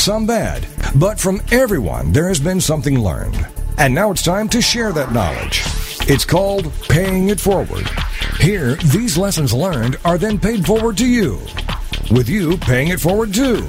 some bad. But from everyone, there has been something learned. And now it's time to share that knowledge. It's called Paying It Forward. Here, these lessons learned are then paid forward to you, with you paying it forward too.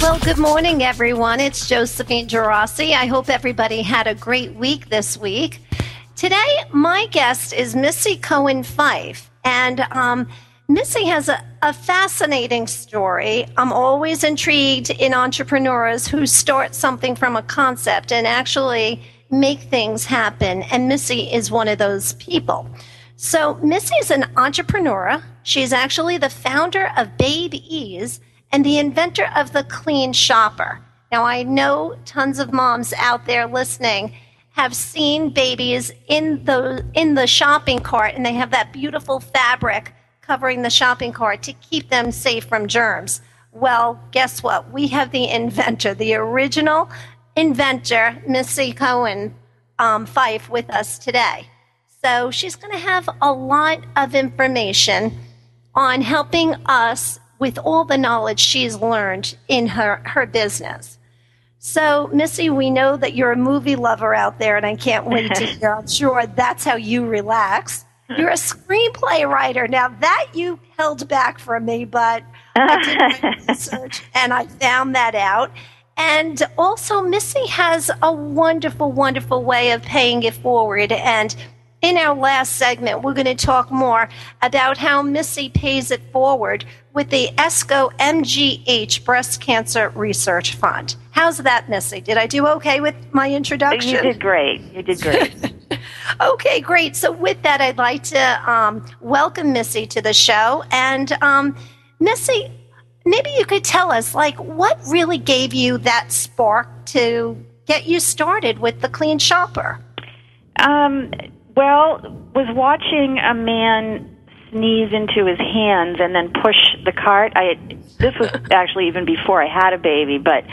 Well, good morning, everyone. It's Josephine Geraci. I hope everybody had a great week this week. Today, my guest is Missy Cohen Fyffe, and um, Missy has a, a fascinating story. I'm always intrigued in entrepreneurs who start something from a concept and actually make things happen, and Missy is one of those people. So, Missy is an entrepreneur. She's actually the founder of Babe Ease and the inventor of the clean shopper. Now, I know tons of moms out there listening have seen babies in the in the shopping cart and they have that beautiful fabric covering the shopping cart to keep them safe from germs. Well, guess what? We have the inventor, the original inventor, Missy Cohen um, Fyffe, with us today. So she's going to have a lot of information on helping us with all the knowledge she's learned in her, her business. So, Missy, we know that you're a movie lover out there, and I can't wait to hear. I'm sure that's how you relax. You're a screenplay writer. Now, that you held back from me, but I did my research and I found that out. And also, Missy has a wonderful, wonderful way of paying it forward. And in our last segment, we're going to talk more about how Missy pays it forward with the ESCO MGH Breast Cancer Research Fund. How's that, Missy? Did I do okay with my introduction? You did great. You did great. okay, great. So, with that, I'd like to um, welcome Missy to the show. And, um, Missy, maybe you could tell us, like, what really gave you that spark to get you started with the Clean Shopper? Um, well, was watching a man sneeze into his hands and then push the cart. I this was actually even before I had a baby, but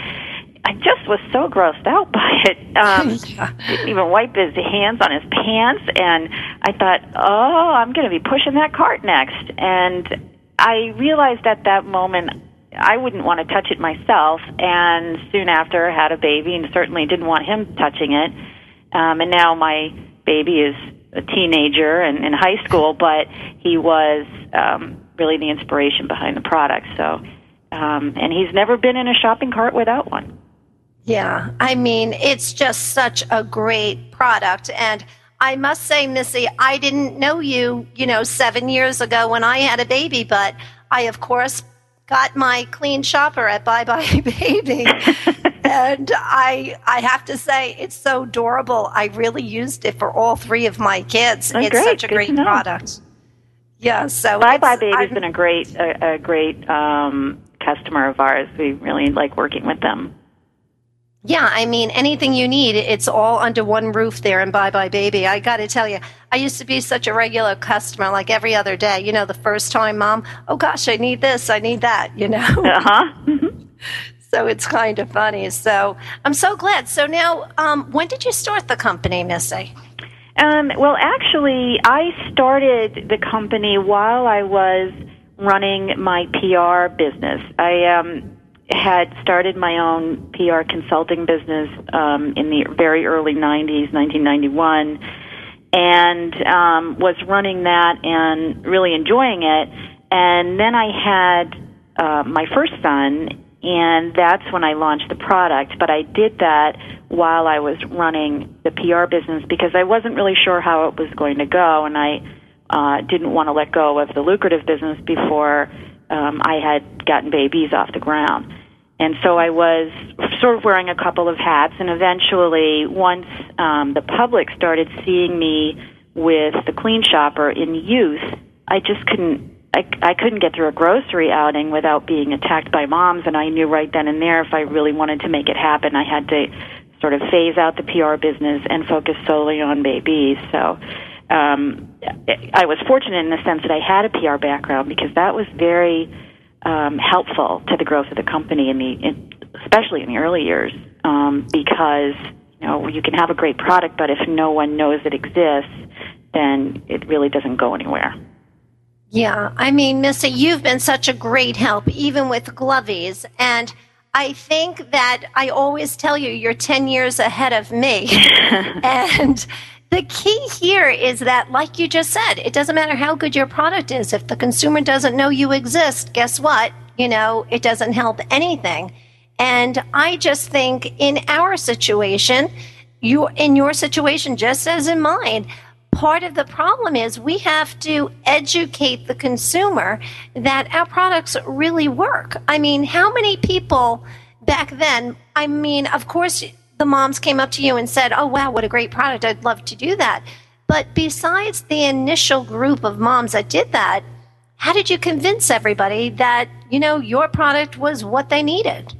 I just was so grossed out by it. Um, didn't even wipe his hands on his pants, and I thought, oh, I'm going to be pushing that cart next. And I realized at that moment I wouldn't want to touch it myself, and soon after had a baby, and certainly didn't want him touching it. Um, and now my baby is a teenager and in high school, but he was um, really the inspiration behind the product. So, um, and he's never been in a shopping cart without one. Yeah, I mean, it's just such a great product. And I must say, Missy, I didn't know you, you know, seven years ago when I had a baby, but I, of course, got my clean shopper at Bye Bye Baby. And I I have to say it's so durable. I really used it for all three of my kids. Oh, it's great. such a Good great product. Yeah, so buybuy BABY's been a great a, a great um, customer of ours. We really like working with them. Yeah, I mean, anything you need, it's all under one roof there in buybuy BABY. I got to tell you, I used to be such a regular customer, like every other day. You know, the first time, Mom, oh gosh, I need this, I need that, you know? Uh huh. so it's kind of funny. So I'm so glad. So now, um, when did you start the company, Missy? Um, well, actually, I started the company while I was running my PR business. I um, had started my own PR consulting business um, in the very early 90s, 1991, and um, was running that and really enjoying it. And then I had uh, my first son and that's when I launched the product. But I did that while I was running the PR business because I wasn't really sure how it was going to go, and I uh, didn't want to let go of the lucrative business before um, I had gotten Babe Ease off the ground. And so I was sort of wearing a couple of hats, and eventually, once um, the public started seeing me with the Clean Shopper in use, I just couldn't. I, I couldn't get through a grocery outing without being attacked by moms, and I knew right then and there if I really wanted to make it happen, I had to sort of phase out the PR business and focus solely on Babe Ease. So um, I was fortunate in the sense that I had a PR background because that was very um, helpful to the growth of the company in the, in, especially in the early years, um, because you know you can have a great product, but if no one knows it exists, then it really doesn't go anywhere. Yeah, I mean, Missy, you've been such a great help, even with Glovies, and I think that I always tell you you're 10 years ahead of me. and the key here is that, like you just said, it doesn't matter how good your product is. If the consumer doesn't know you exist, guess what? You know, it doesn't help anything. And I just think in our situation, you in your situation, just as in mine, part of the problem is we have to educate the consumer that our products really work. I mean, how many people back then, I mean, of course, the moms came up to you and said, Oh, wow, what a great product. I'd love to do that. But besides the initial group of moms that did that, how did you convince everybody that, you know, your product was what they needed?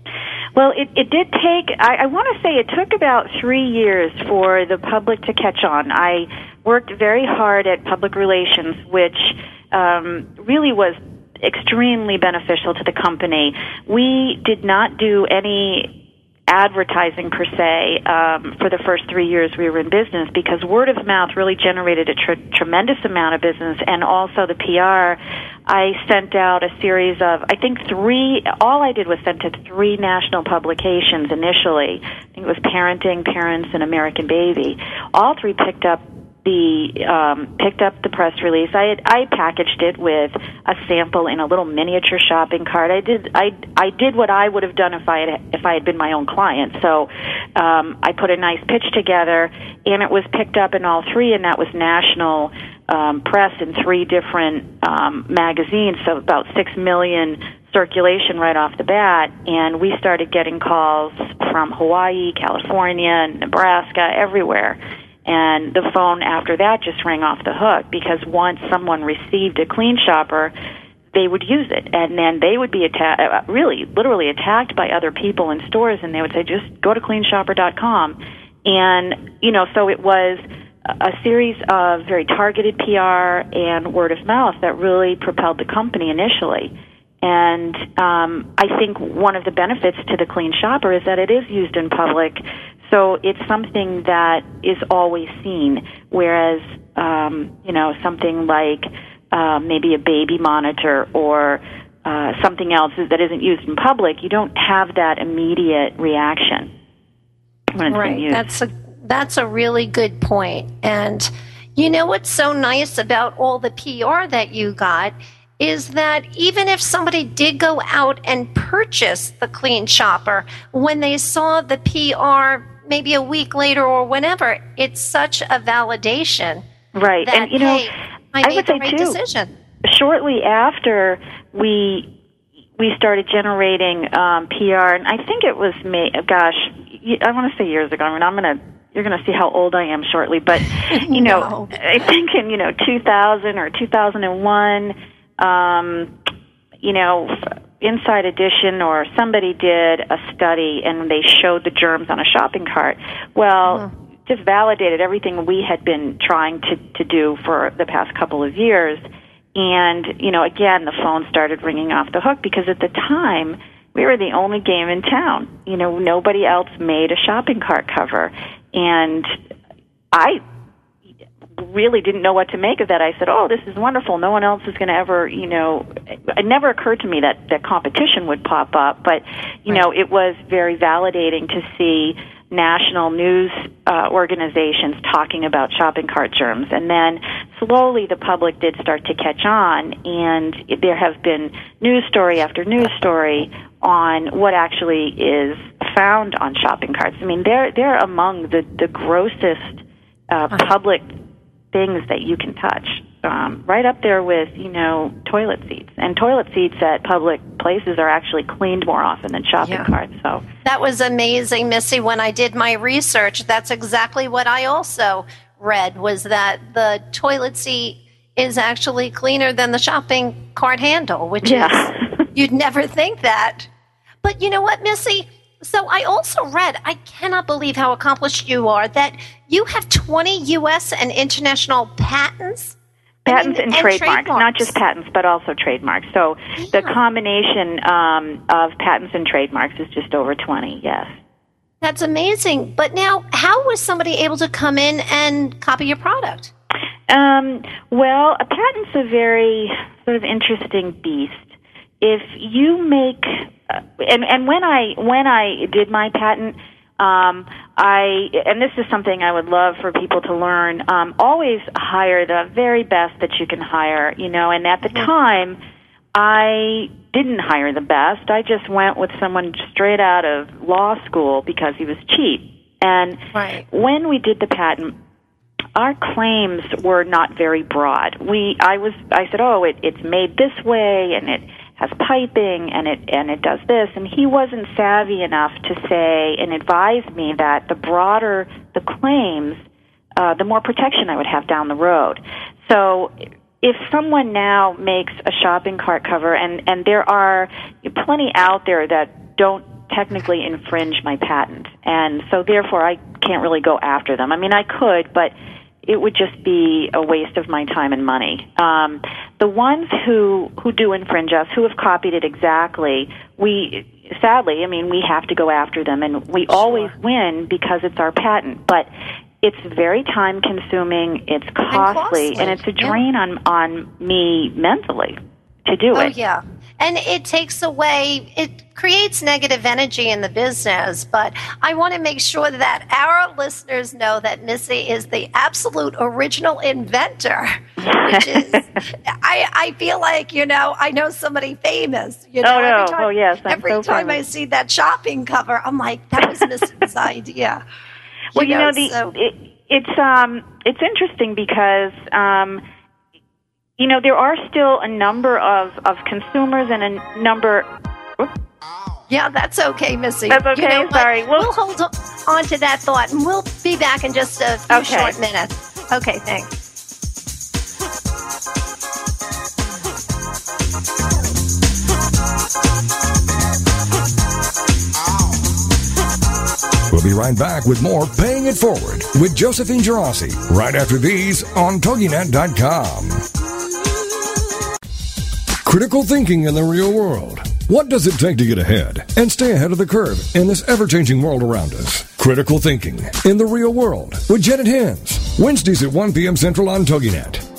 Well, it, it did take, I, I want to say it took about three years for the public to catch on. I worked very hard at public relations, which um, really was extremely beneficial to the company. We did not do any advertising per se um, for the first three years we were in business because word of mouth really generated a tr- tremendous amount of business and also the PR. I sent out a series of, I think three, all I did was send to three national publications initially. I think it was Parenting, Parents, and American Baby. All three picked up the um, picked up the press release. I had, I packaged it with a sample in a little miniature shopping cart. I did I I did what I would have done if I had if I had been my own client. So um, I put a nice pitch together, and it was picked up in all three, and that was national um, press in three different um, magazines. So about six million circulation right off the bat, and we started getting calls from Hawaii, California, Nebraska, everywhere and the phone after that just rang off the hook because once someone received a clean shopper they would use it and then they would be attacked uh, really literally attacked by other people in stores and they would say just go to cleanshopper.com and you know so it was a series of very targeted PR and word of mouth that really propelled the company initially. And um, I think one of the benefits to the Clean Shopper is that it is used in public so it's something that is always seen, whereas, um, you know, something like uh, maybe a baby monitor or uh, something else that isn't used in public, you don't have that immediate reaction when it's right. being used. That's a that's a really good point. And you know what's so nice about all the PR that you got is that even if somebody did go out and purchase the clean shopper, when they saw the PR maybe a week later or whenever, it's such a validation. Right. That, and you know, hey, I, I would the say right too, decision. shortly after we we started generating um, PR, and I think it was May. Gosh, I want to say years ago. I mean, I'm gonna you're going to see how old I am shortly, but you know, no. I think in you know 2000 or 2001, um, you know, Inside Edition or somebody did a study and they showed the germs on a shopping cart. Well, mm-hmm. just validated everything we had been trying to to do for the past couple of years. And you know, again, the phone started ringing off the hook because at the time we were the only game in town. You know, nobody else made a shopping cart cover, and I really didn't know what to make of that. I said, "Oh, this is wonderful. No one else is going to ever, you know." It never occurred to me that that competition would pop up, but you right. know, it was very validating to see national news uh, organizations talking about shopping cart germs, and then slowly the public did start to catch on, and there have been news story after news story on what actually is found on shopping carts. I mean, they're they're among the the grossest uh, public things that you can touch. Um, right up there with you know toilet seats, and toilet seats at public places are actually cleaned more often than shopping Yeah. carts. So That was amazing, Missy. When I did my research, that's exactly what I also read was that the toilet seat is actually cleaner than the shopping cart handle, which Yeah. is you'd never think that. But you know what, Missy? So I also read, I cannot believe how accomplished you are, that you have 20 US and international patents. I patents mean, and, trademarks, not just patents, but also trademarks. So the combination um, of patents and trademarks is just over 20, yes. That's amazing. But now, how was somebody able to come in and copy your product? Um, well, a patent's a very sort of interesting beast. If you make, and and when I when I did my patent, um, I and this is something I would love for people to learn. Um, always hire the very best that you can hire. You know, and at the time, I didn't hire the best. I just went with someone straight out of law school because he was cheap. And Right. when we did the patent, our claims were not very broad. We, I was, I said, oh, it, it's made this way, and it has piping, and it and it does this, and he wasn't savvy enough to say and advise me that the broader the claims, uh, the more protection I would have down the road. So. If someone now makes a shopping cart cover, and, and there are plenty out there that don't technically infringe my patent, and so therefore I can't really go after them. I mean, I could, but it would just be a waste of my time and money. Um, the ones who who do infringe us, who have copied it exactly, we sadly, I mean, we have to go after them, and we always win because it's our patent, but. It's very time consuming, it's costly, costly, and it's a yeah. drain on on me mentally to do Oh, it. yeah. And it takes away, it creates negative energy in the business. But I want to make sure that our listeners know that Missy is the absolute original inventor. Which is, I, I feel like, you know, I know somebody famous. You know, Oh, no. every time, Oh, yes, I'm every so time I see that shopping cover, I'm like, that was Missy's idea. Well, you know, the so- it, it's um it's interesting because um you know there are still a number of of consumers and a number. Yeah, that's okay, Missy. That's You okay, know sorry. We'll- We'll hold on to that thought, and we'll be back in just a few Okay. short minutes. Okay, thanks. We'll be right back with more Paying It Forward with Josephine Geraci right after these on TogiNet.com. Critical thinking in the real world. What does it take to get ahead and stay ahead of the curve in this ever changing world around us? Critical thinking in the real world with Janet Hens. Wednesdays at 1 p.m. Central on TogiNet.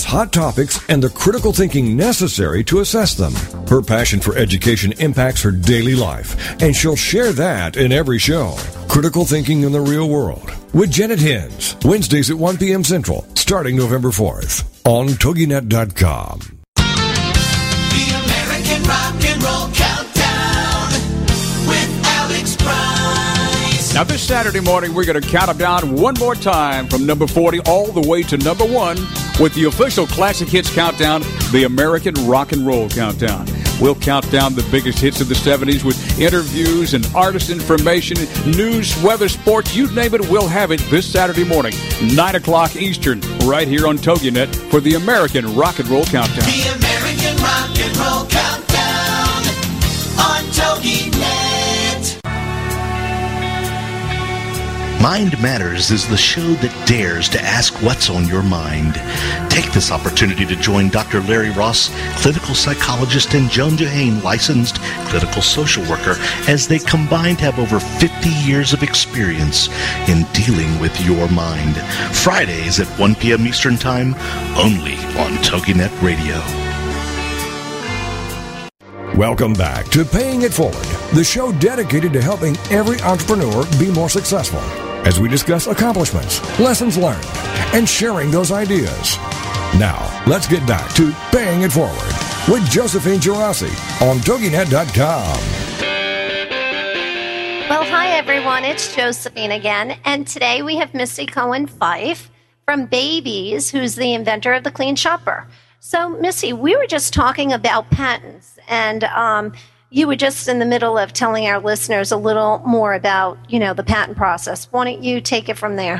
hot topics and the critical thinking necessary to assess them. Her passion for education impacts her daily life, and she'll share that in every show. Critical Thinking in the Real World with Janet Hens, Wednesdays at 1 p.m. Central, starting November 4th on TogiNet.com. The American Rock and Roll Countdown with Alex Price. Now, this Saturday morning, we're going to count them down one more time from number 40 all the way to number one with the official Classic Hits Countdown, the American Rock and Roll Countdown. We'll count down the biggest hits of the 70s with interviews and artist information, news, weather, sports, you name it, we'll have it this Saturday morning, 9 o'clock Eastern, right here on TogiNet for the American Rock and Roll Countdown. The American Rock and Roll Countdown on TogiNet. Mind Matters is the show that dares to ask what's on your mind. Take this opportunity to join Dr. Larry Ross, clinical psychologist, and Joan Duhane, licensed clinical social worker, as they combined have over 50 years of experience in dealing with your mind. Fridays at 1 p.m. Eastern Time, only on TogiNet Radio. Welcome back to Paying It Forward, the show dedicated to helping every entrepreneur be more successful as we discuss accomplishments, lessons learned, and sharing those ideas. Now, let's get back to Paying It Forward with Josephine Geraci on TogiNet.com. Well, hi everyone, it's Josephine again, and today we have Missy Cohen Fyffe from Babe Ease, who's the inventor of the Clean Shopper. So, Missy, we were just talking about patents, and um, you were just in the middle of telling our listeners a little more about, you know, the patent process. Why don't you take it from there?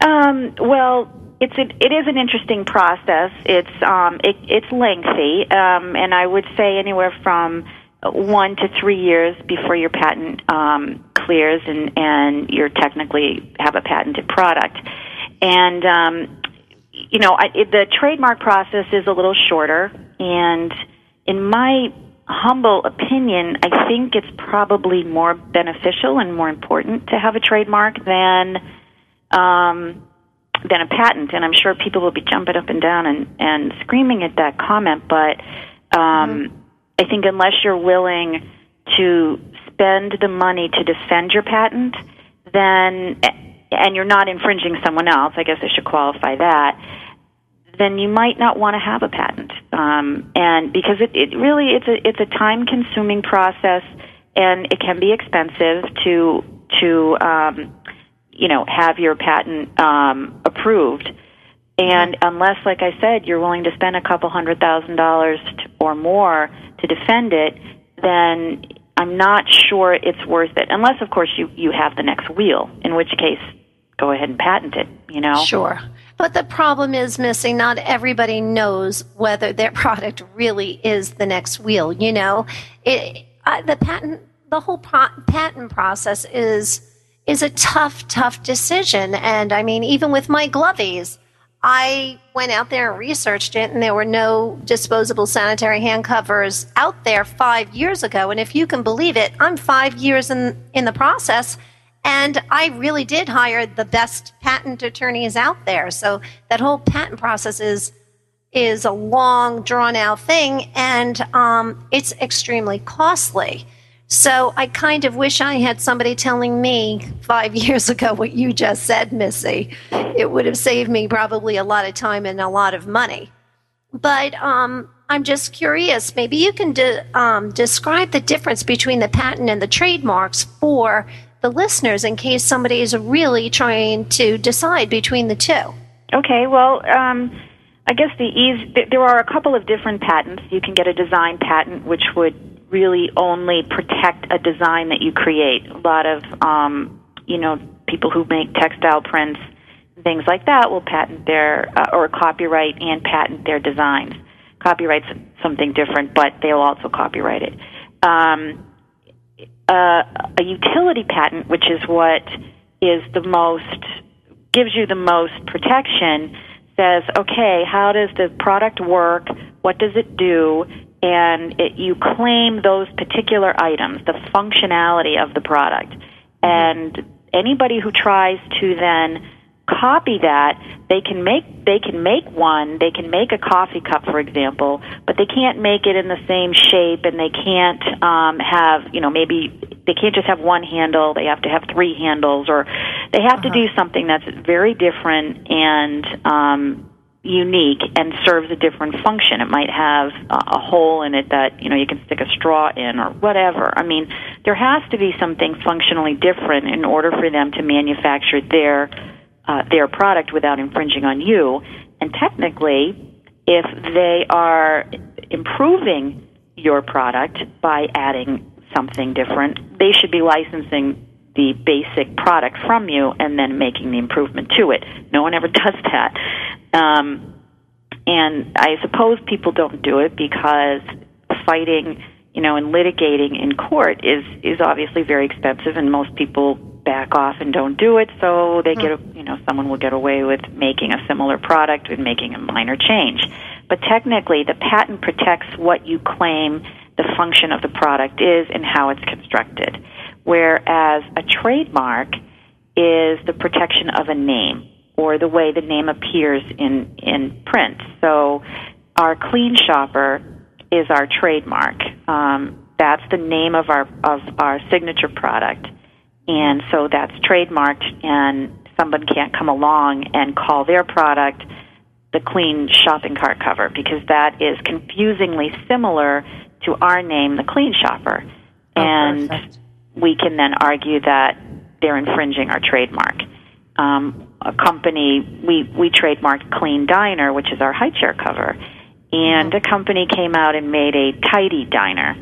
Um, well, it's it is an interesting process. It's um, it, it's lengthy, um, and I would say anywhere from one to three years before your patent um, clears and and you're technically have a patented product. And um, you know, I, it, the trademark process is a little shorter, and in my humble opinion, I think it's probably more beneficial and more important to have a trademark than um, than a patent. And I'm sure people will be jumping up and down and, and screaming at that comment. But um, mm-hmm. I think unless you're willing to spend the money to defend your patent, then and you're not infringing someone else, I guess I should qualify that then you might not want to have a patent. Um, and because it, it really it's a it's a time consuming process, and it can be expensive to to um, you know have your patent um, approved. And unless, like I said, you're willing to spend a couple hundred thousand dollars or more to defend it, then I'm not sure it's worth it. Unless, of course, you you have the next wheel, in which case, go ahead and patent it. You know, sure. But the problem is missing. Not everybody knows whether their product really is the next wheel. You know, it, uh, the patent, the whole pro- patent process is is a tough, tough decision. And I mean, even with my glovies, I went out there and researched it, and there were no disposable sanitary hand covers out there five years ago. And if you can believe it, I'm five years in in the process and I really did hire the best patent attorneys out there. So that whole patent process is is a long, drawn out thing, and um, it's extremely costly. So I kind of wish I had somebody telling me five years ago what you just said, Missy. It would have saved me probably a lot of time and a lot of money. But um, I'm just curious. Maybe you can de- um, describe the difference between the patent and the trademarks for the listeners in case somebody is really trying to decide between the two. Okay, well, um, I guess the ease there are a couple of different patents. You can get a design patent, which would really only protect a design that you create. A lot of um, you know people who make textile prints, things like that, will patent their uh, or copyright and patent their designs. Copyright's something different, but they'll also copyright it. Um, uh, a utility patent, which is what is the most gives you the most protection, says, okay, how does the product work? What does it do? And it, you claim those particular items, the functionality of the product. And anybody who tries to then copy that they can make they can make one they can make a coffee cup for example but they can't make it in the same shape and they can't um have you know maybe they can't just have one handle they have to have three handles or they have uh-huh. to do something that's very different and um unique and serves a different function it might have a, hole in it that you know you can stick a straw in or whatever i mean there has to be something functionally different in order for them to manufacture their uh, their product without infringing on you. And technically, if they are improving your product by adding something different, they should be licensing the basic product from you and then making the improvement to it. No one ever does that. Um, and I suppose people don't do it because fighting, you know, and litigating in court is is obviously very expensive, and most people back off and don't do it, so they get, a, you know, someone will get away with making a similar product and making a minor change. But technically, the patent protects what you claim the function of the product is and how it's constructed. Whereas a trademark is the protection of a name or the way the name appears in, in print. So our clean shopper is our trademark. Um, that's the name of our of our signature product, and so that's trademarked, and someone can't come along and call their product the clean shopping cart cover because that is confusingly similar to our name, the clean shopper, Oh, and perfect. we can then argue that they're infringing our trademark. Um, a company we we trademarked Clean Diner, which is our high chair cover, and a company came out and made a Tidy Diner.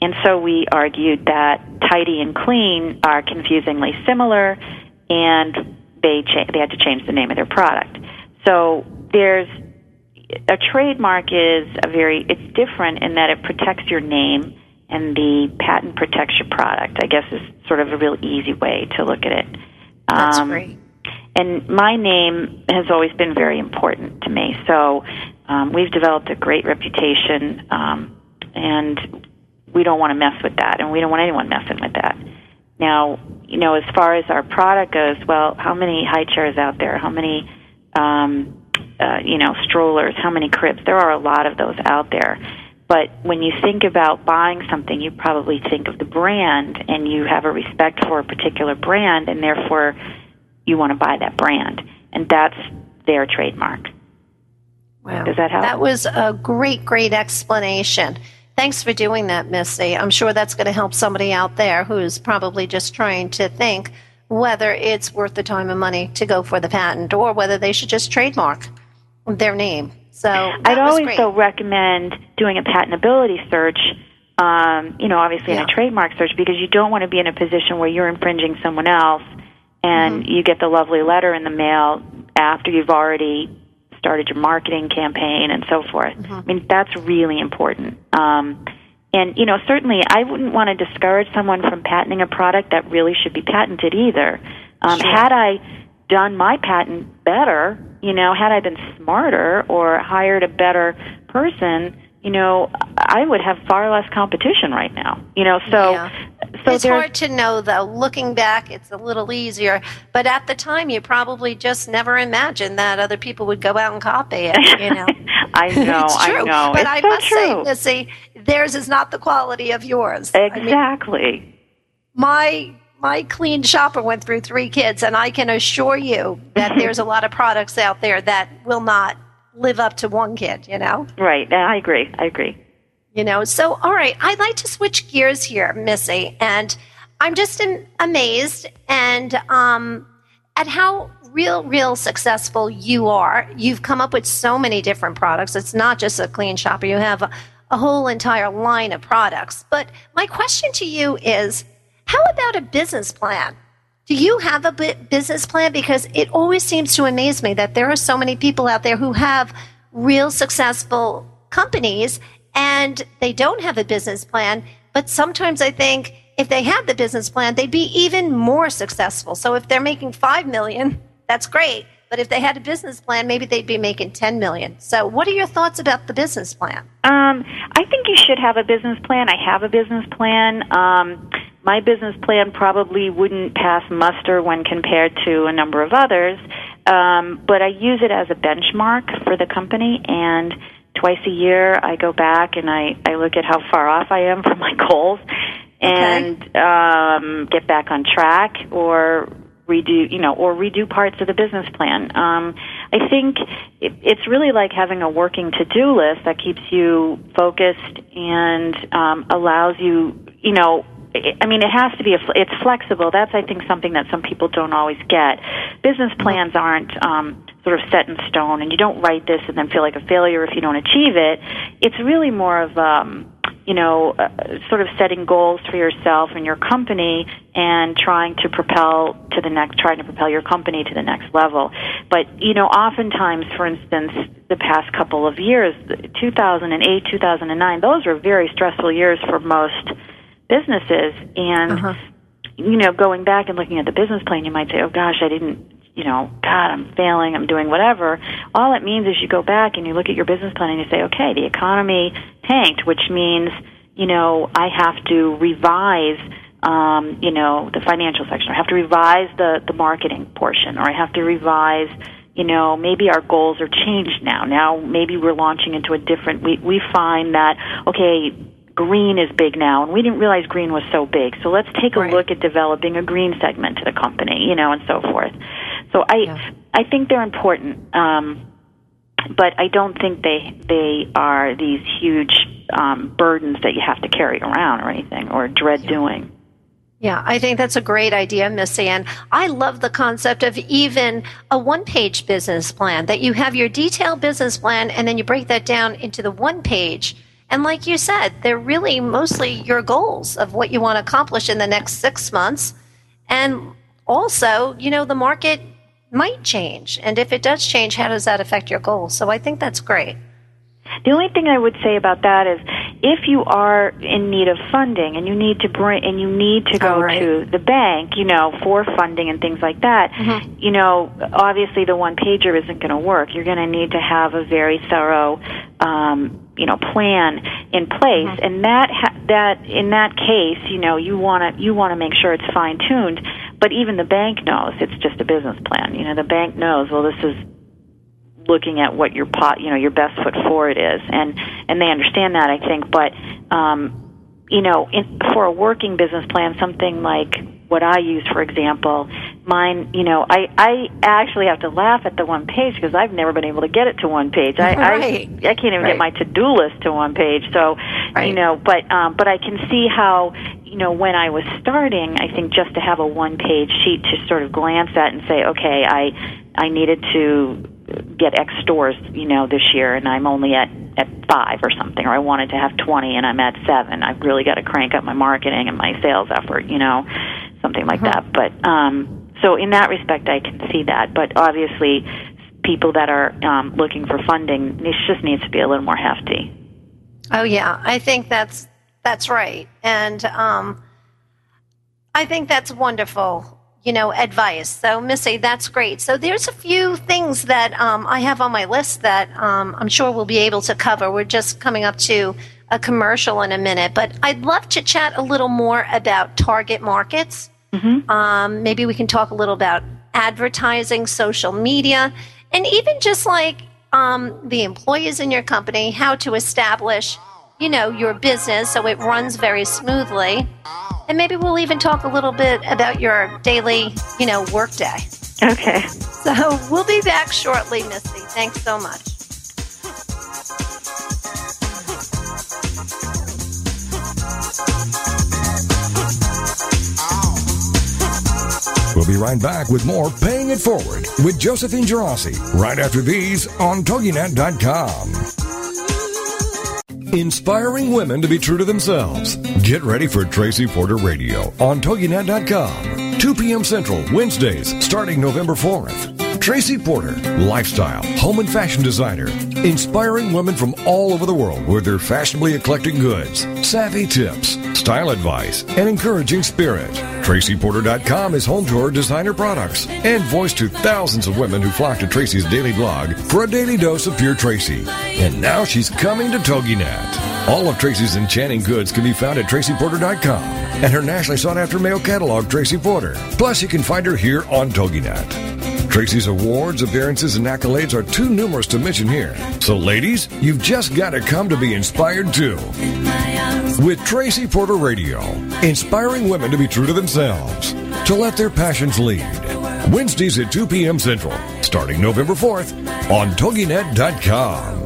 And so we argued that tidy and clean are confusingly similar, and they cha- they had to change the name of their product. So there's a trademark is a very it's different in that it protects your name, and the patent protects your product. I guess is sort of a real easy way to look at it. That's Um, great. and my name has always been very important to me. So um, we've developed a great reputation, um, and we don't want to mess with that, and we don't want anyone messing with that. Now, you know, as far as our product goes, well, how many high chairs out there? How many, um, uh, you know, strollers? How many cribs? There are a lot of those out there. But when you think about buying something, you probably think of the brand, and you have a respect for a particular brand, and therefore you want to buy that brand, and that's their trademark. Wow. Does that help? That was a great, great explanation. Thanks for doing that, Missy. I'm sure that's going to help somebody out there who's probably just trying to think whether it's worth the time and money to go for the patent or whether they should just trademark their name. So I'd always great. though recommend doing a patentability search. Um, you know, obviously in a trademark search because you don't want to be in a position where you're infringing someone else, and Mm-hmm. you get the lovely letter in the mail after you've already started your marketing campaign and so forth. Mm-hmm. I mean, that's really important. Um, and you know, certainly, I wouldn't want to discourage someone from patenting a product that really should be patented either. Um, Sure. Had I done my patent better, you know, had I been smarter or hired a better person, you know, I would have far less competition right now. You know, so Yeah. So it's hard to know, though. Looking back, it's a little easier. But at the time, you probably just never imagined that other people would go out and copy it. You know, I know, it's true. I know. But it's I so must true. say, Missy, theirs is not the quality of yours. I mean, exactly. my my clean shopper went through three kids, and I can assure you that there's a lot of products out there that will not live up to one kid. You know. Right. I agree. I agree. You know, so all right, I'd like to switch gears here, Missy, and I'm just am- amazed and um, at how real, real successful you are. You've come up with so many different products. It's not just a clean shopper; you have a, a whole entire line of products. But my question to you is, how about a business plan? Do you have a business plan? Because it always seems to amaze me that there are so many people out there who have real successful companies and they don't have a business plan. But sometimes I think if they had the business plan, they'd be even more successful. So if they're making five million, that's great. But if they had a business plan, maybe they'd be making 10 million. So what are your thoughts about the business plan? Um, I think you should have a business plan. I have a business plan. Um, my business plan probably wouldn't pass muster when compared to a number of others, um, but I use it as a benchmark for the company. And twice a year, I go back and I, I look at how far off I am from my goals, and um, get back on track or redo you know or redo parts of the business plan. Um i think it, it's really like having a working to do list that keeps you focused and um allows you you know I- mean, it has to be. A, it's flexible. That's, I think, something that some people don't always get. Business plans aren't um, sort of set in stone, and you don't write this and then feel like a failure if you don't achieve it. It's really more of um, you know, uh, sort of setting goals for yourself and your company and trying to propel to the next, trying to propel your company to the next level. But, you know, oftentimes, for instance, the past couple of years, 2008, 2009, those were very stressful years for most businesses. And, you know, going back and looking at the business plan, you might say, "Oh gosh, I didn't." You know, God, I'm failing. I'm doing whatever. All it means is you go back and you look at your business plan and you say, okay, the economy tanked, which means, you know, I have to revise um, you know, the financial section. I have to revise the, the marketing portion, or I have to revise, you know, maybe our goals are changed now. Now maybe we're launching into a different, we, we find that, okay, green is big now, and we didn't realize green was so big. So let's take a Right. look at developing a green segment to the company, you know, and so forth. So I, Yeah. I think they're important. Um, but I don't think they they are these huge um, burdens that you have to carry around or anything or dread doing. Yeah, I think that's a great idea, Missy. And I love the concept of even a one page business plan that you have your detailed business plan and then you break that down into the one page. And like you said, they're really mostly your goals of what you want to accomplish in the next six months. And also, you know, the market might change. And if it does change, how does that affect your goals? So I think that's great. The only thing I would say about that is if you are in need of funding and you need to bring and you need to go Oh, right. to the bank, you know, for funding and things like that, Mm-hmm. you know, obviously the one pager isn't going to work. You're going to need to have a very thorough um, you know, plan in place Mm-hmm. and that ha- that in that case, you know, you want to you want to make sure it's fine tuned, but even the bank knows it's just a business plan. You know, the bank knows, well this is looking at what your pot, you know, your best foot forward is, and and they understand that I think. But um, you know, in, for a working business plan, something like what I use, for example, mine, you know, I I actually have to laugh at the one page because I've never been able to get it to one page. I Right. I, I can't even Right. get my to do list to one page. So Right. you know, but um, but I can see how you know when I was starting, I think just to have a one page sheet to sort of glance at and say, okay, I I needed to get X stores, you know, this year, and I'm only at at five or something, or I wanted to have twenty, and I'm at seven. I've really got to crank up my marketing and my sales effort, you know, something like that. But um, so in that respect, I can see that. But obviously, people that are um, looking for funding, this just needs to be a little more hefty. Oh yeah, I think that's that's right, and um, I think that's wonderful. You know, advice. So, Missy, that's great. So, there's a few things that um, I have on my list that um, I'm sure we'll be able to cover. We're just coming up to a commercial in a minute, but I'd love to chat a little more about target markets. Um, maybe we can talk a little about advertising, social media, and even just like um, the employees in your company, how to establish, you know, your business so it runs very smoothly. And maybe we'll even talk a little bit about your daily, you know, workday. Okay. So we'll be back shortly, Misty. Thanks so much. We'll be right back with more Paying It Forward with Josephine Geraci right after these on TogiNet.com. Inspiring women to be true to themselves. Get ready for Tracy Porter Radio on TogiNet.com. 2 p.m. Central, Wednesdays, starting November 4th. Tracy Porter, lifestyle, home and fashion designer, inspiring women from all over the world with their fashionably eclectic goods, savvy tips, style advice, and encouraging spirit. TracyPorter.com is home to her designer products and voice to thousands of women who flock to Tracy's daily blog for a daily dose of pure Tracy. And now she's coming to TogiNet. All of Tracy's enchanting goods can be found at TracyPorter.com and her nationally sought after mail catalog, Tracy Porter. Plus, you can find her here on TogiNet. Tracy's awards, appearances, and accolades are too numerous to mention here. So, ladies, you've just got to come to be inspired too. With Tracy Porter Radio, inspiring women to be true to themselves, to let their passions lead. Wednesdays at 2 p.m. Central, starting November 4th on TogiNet.com.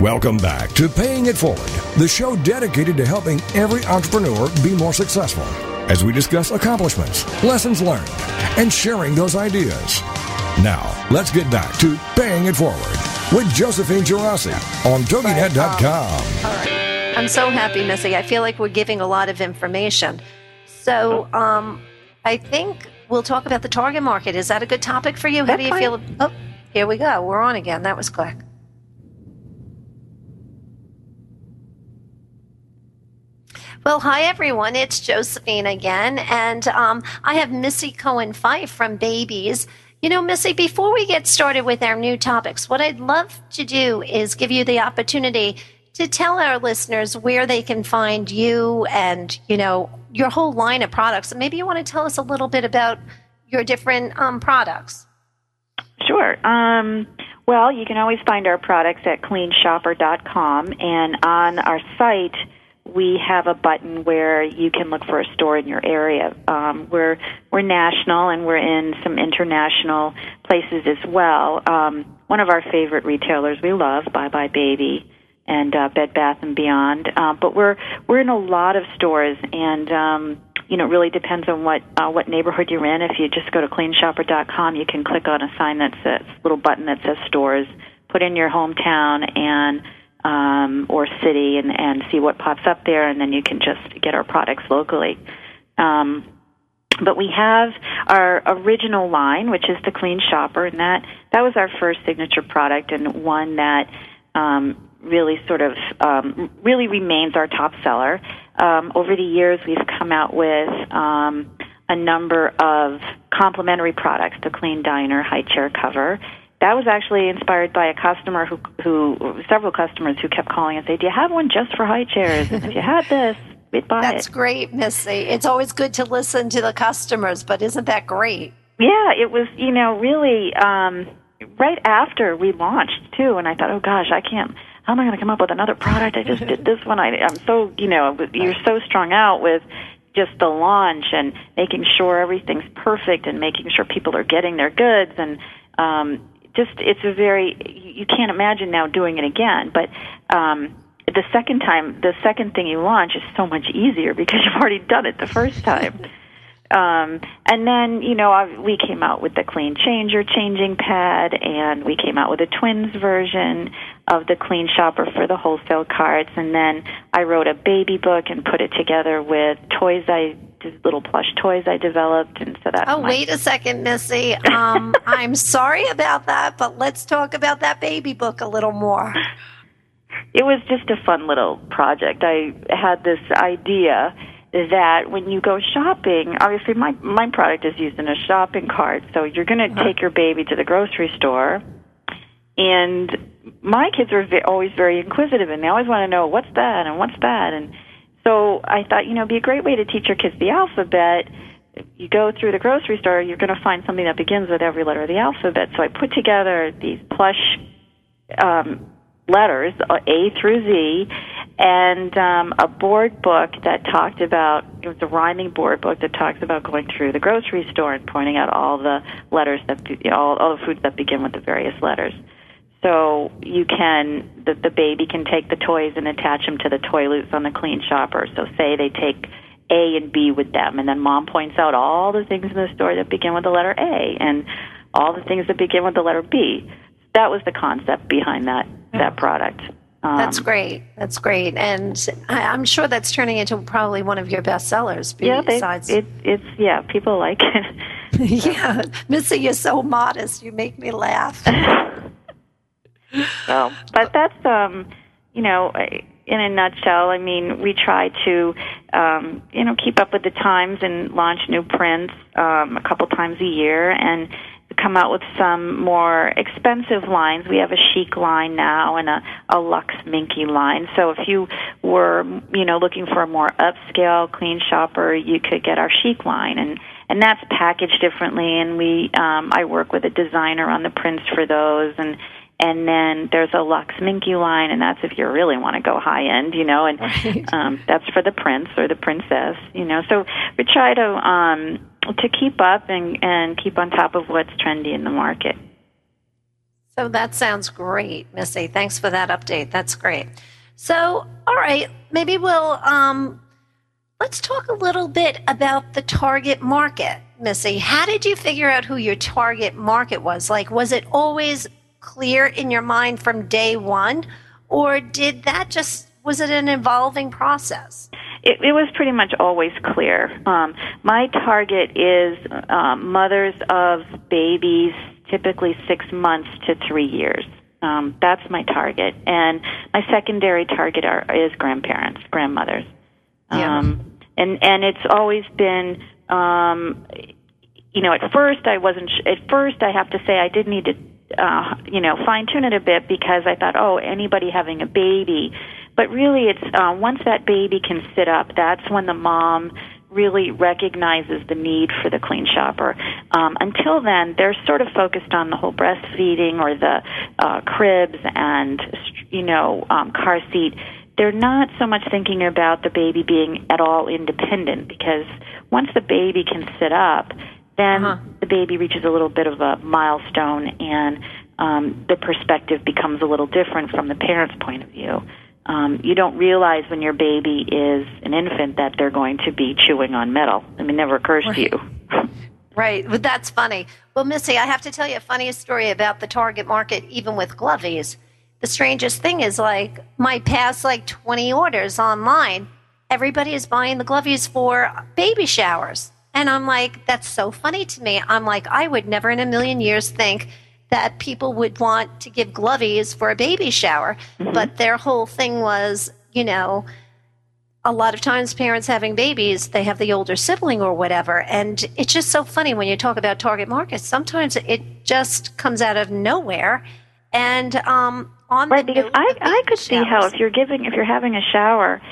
Welcome back to Paying It Forward, the show dedicated to helping every entrepreneur be more successful. as we discuss accomplishments, lessons learned, and sharing those ideas. Now, let's get back to Paying It Forward with Josephine Geraci on TogiNet.com. All right. I'm so happy, Missy. I feel like we're giving a lot of information. So, um, I think we'll talk about the target market. Is that a good topic for you? How do you feel? Oh, here we go. We're on again. That was quick. Well, hi everyone. It's Josephine again, and um, I have Missy Cohen Fyffe from Babe Ease. You know, Missy, before we get started with our new topics, what I'd love to do is give you the opportunity to tell our listeners where they can find you and, you know, your whole line of products. Maybe you want to tell us a little bit about your different um, products. Sure. Um, well, you can always find our products at cleanshopper.com, and on our site, we have a button where you can look for a store in your area. Um, we're we're national, and we're in some international places as well. Um, one of our favorite retailers we love, buybuy BABY, and uh, Bed Bath and Beyond. Uh, but we're we're in a lot of stores, and um, you know, it really depends on what uh, what neighborhood you're in. If you just go to cleanshopper.com, you can click on a sign that says little button that says stores. Put in your hometown and um, or city, and and see what pops up there, and then you can just get our products locally. Um, but we have our original line, which is the Clean Shopper, and that that was our first signature product, and one that um, really sort of um, really remains our top seller. Um, over the years, we've come out with um, a number of complementary products: the Clean Diner high chair cover. That was actually inspired by a customer who, who several customers who kept calling and say, "Do you have one just for high chairs? And if you had this, we'd buy That's it." great, Missy. It's always good to listen to the customers, but isn't that great? Yeah, it was, you know, really um right after we launched too and I thought, "Oh gosh, I can't how am I going to come up with another product? I just did this one. I I'm so, you know, you're so strung out with just the launch and making sure everything's perfect and making sure people are getting their goods and um just it's a very you can't imagine now doing it again, but um the second time the second thing you launch is so much easier because you've already done it the first time. Um, and then, you know, I, we came out with the Clean Changer changing pad, and we came out with a twins version of the Clean Shopper for the wholesale carts. And then I wrote a baby book and put it together with toys I little plush toys I developed, and so that's Oh, my- wait a second, Missy. Um, I'm sorry about that, but let's talk about that baby book a little more. it was just a fun little project. I had this idea that when you go shopping, obviously my my product is used in a shopping cart, so you're going to take your baby to the grocery store, and my kids are always very inquisitive, and they always want to know what's that and what's that, and so I thought, you know, be a great way to teach your kids the alphabet. You go through the grocery store, you're going to find something that begins with every letter of the alphabet. So I put together these plush um, letters, A through Z, and um, a board book that talked about it was a rhyming board book that talks about going through the grocery store and pointing out all the letters that all, all the foods that begin with the various letters. So you can the, the baby can take the toys and attach them to the toy loops on the clean shopper. So say they take A and B with them, and then mom points out all the things in the store that begin with the letter A and all the things that begin with the letter B. That was the concept behind that that product. Um, That's great. That's great, and I, I'm sure that's turning into probably one of your best sellers. Yeah, they, Besides, it, it's yeah, people like it. yeah, Missy, you're so modest. You make me laugh. So, but that's um, you know, in a nutshell. I mean, we try to um, you know keep up with the times and launch new prints um, a couple times a year and come out with some more expensive lines. We have a chic line now and a, a luxe minky line. So if you were, you know, looking for a more upscale clean shopper, you could get our chic line and and that's packaged differently and we um I work with a designer on the prints for those and and then there's a Lux Minky line, and that's if you really want to go high end, you know, and Right. um, that's for the prince or the princess, you know. So we try to um, to keep up and and keep on top of what's trendy in the market. So that sounds great, Missy. Thanks for that update. That's great. So, all right, maybe we'll um, Let's talk a little bit about the target market, Missy. How did you figure out who your target market was? Like, was it always clear in your mind from day one, or did that just was it an evolving process? It, it was pretty much always clear. Um, my target is um, mothers of babies, typically six months to three years. Um, that's my target, and my secondary target are, is grandparents, grandmothers. Yeah. Um, and and it's always been, um, you know, at first I wasn't. Sh- at first, I have to say I did need to, uh, you know, fine tune it a bit because I thought, oh, anybody having a baby, but really, it's uh, once that baby can sit up, that's when the mom really recognizes the need for the clean shopper. Um, until then, they're sort of focused on the whole breastfeeding or the uh, cribs and you know um, car seat. They're not so much thinking about the baby being at all independent because once the baby can sit up, then Uh-huh. the baby reaches a little bit of a milestone and um, the perspective becomes a little different from the parent's point of view. Um, you don't realize when your baby is an infant that they're going to be chewing on metal. I mean, it never occurs to you. Right. Well, that's funny. Well, Missy, I have to tell you a funny story about the target market, even with Glovies. The strangest thing is, like, my past, like, 20 orders online, everybody is buying the Glovies for baby showers. And I'm like, that's so funny to me. I'm like, I would never in a million years think that people would want to give Glovies for a baby shower. But their whole thing was, you know, a lot of times parents having babies they have the older sibling or whatever and it's just so funny when you talk about target markets sometimes it just comes out of nowhere and um on Right, the because I I could see how if you're giving if you're having a shower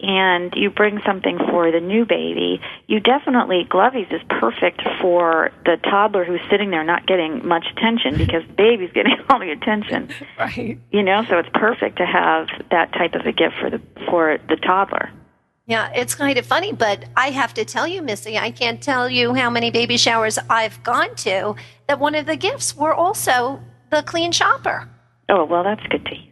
and you bring something for the new baby, you definitely Glovies is perfect for the toddler who's sitting there not getting much attention because the baby's getting all the attention. right You know, so it's perfect to have that type of a gift for the for the toddler. yeah it's kind of funny but i have to tell you missy i can't tell you how many baby showers i've gone to that one of the gifts were also the clean shopper Oh, well, that's good to hear.